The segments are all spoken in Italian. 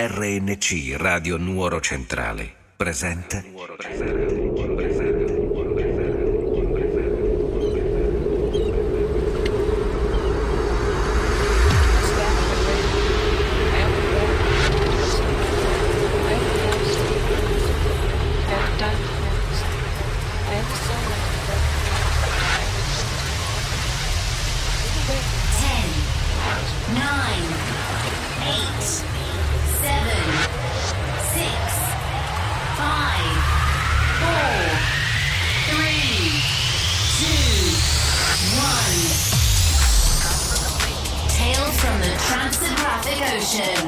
RNC Radio Nuoro Centrale. Presenta Session.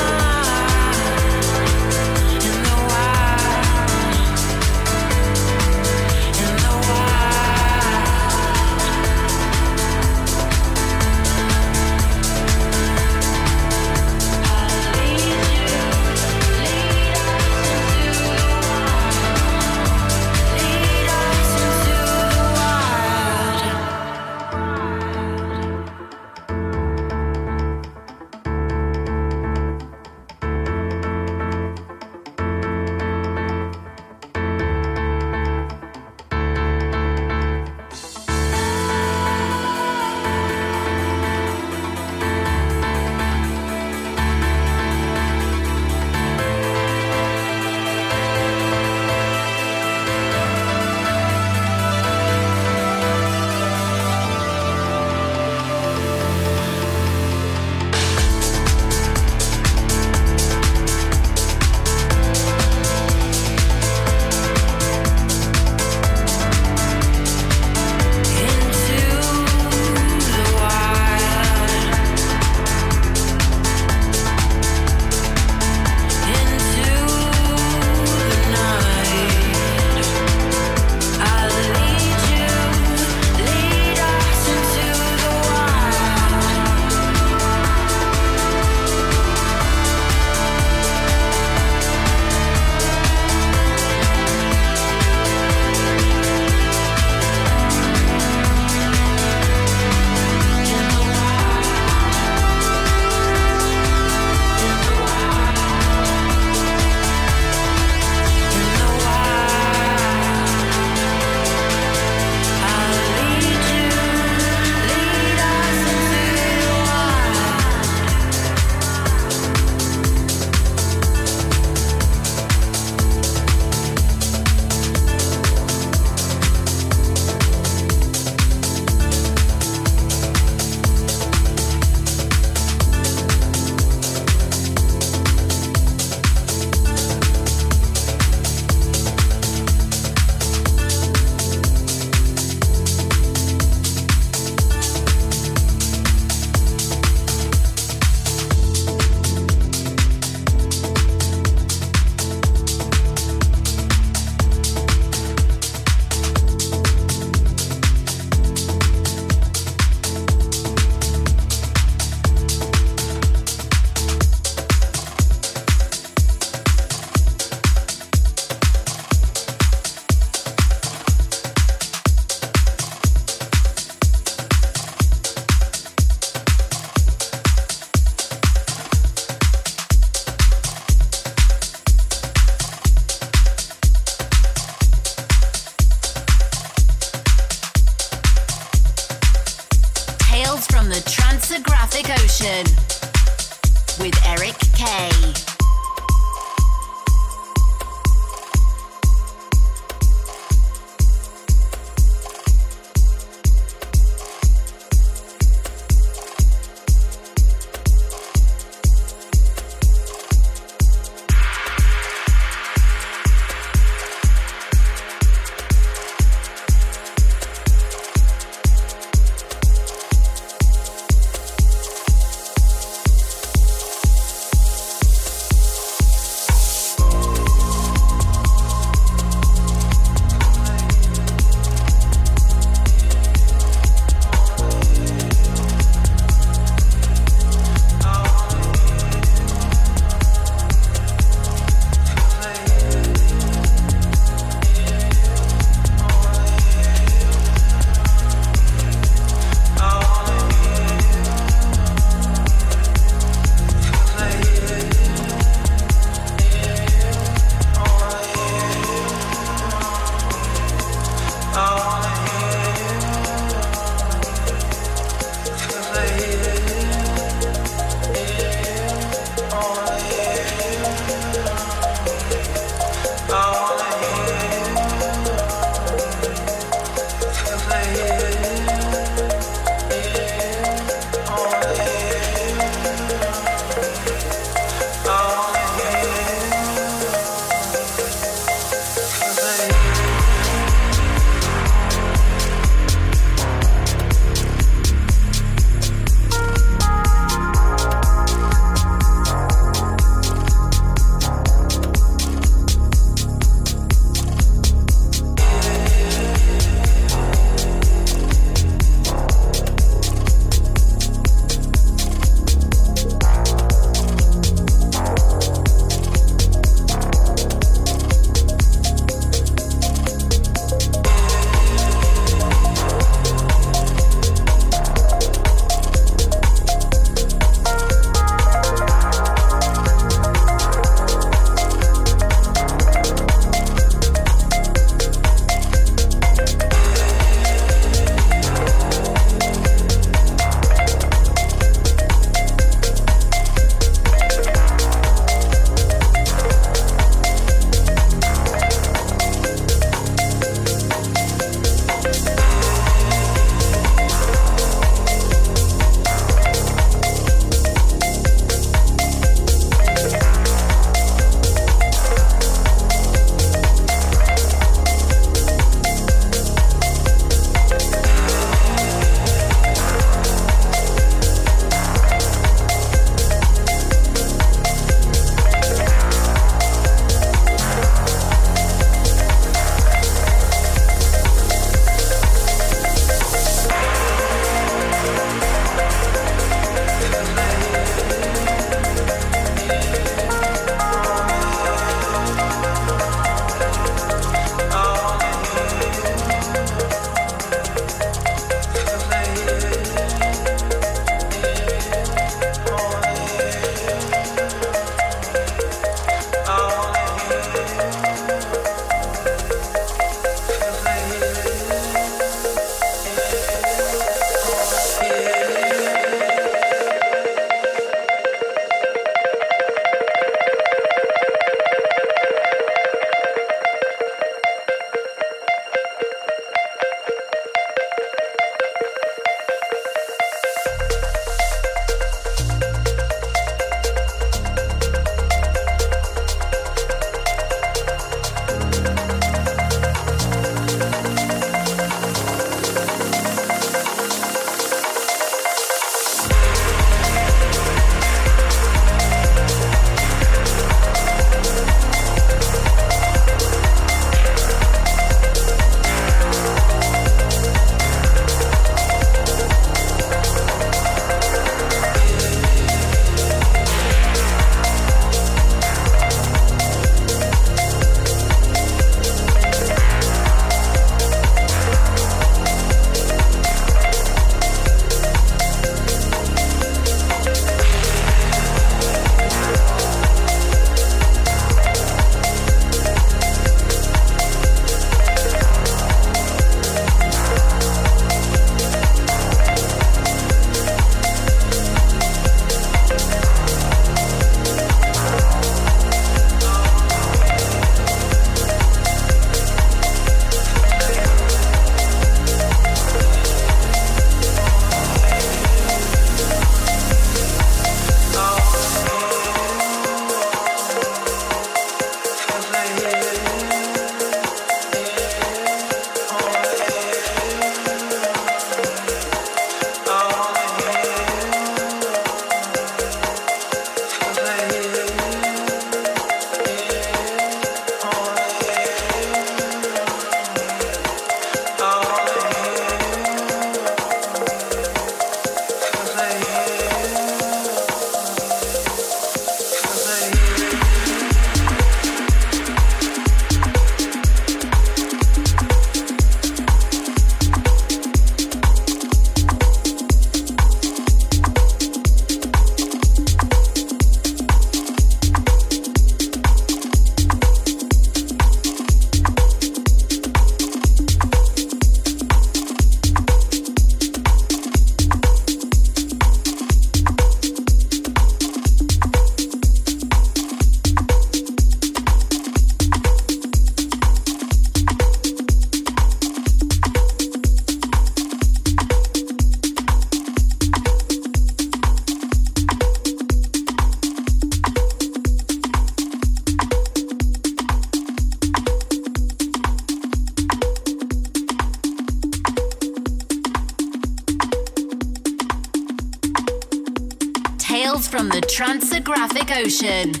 Revolution.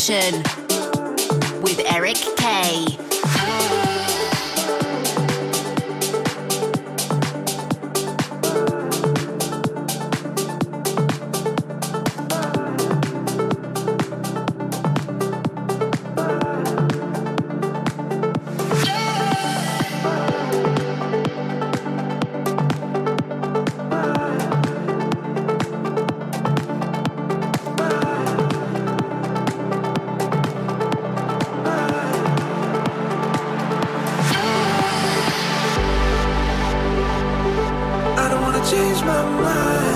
Nation. change my mind.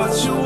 but you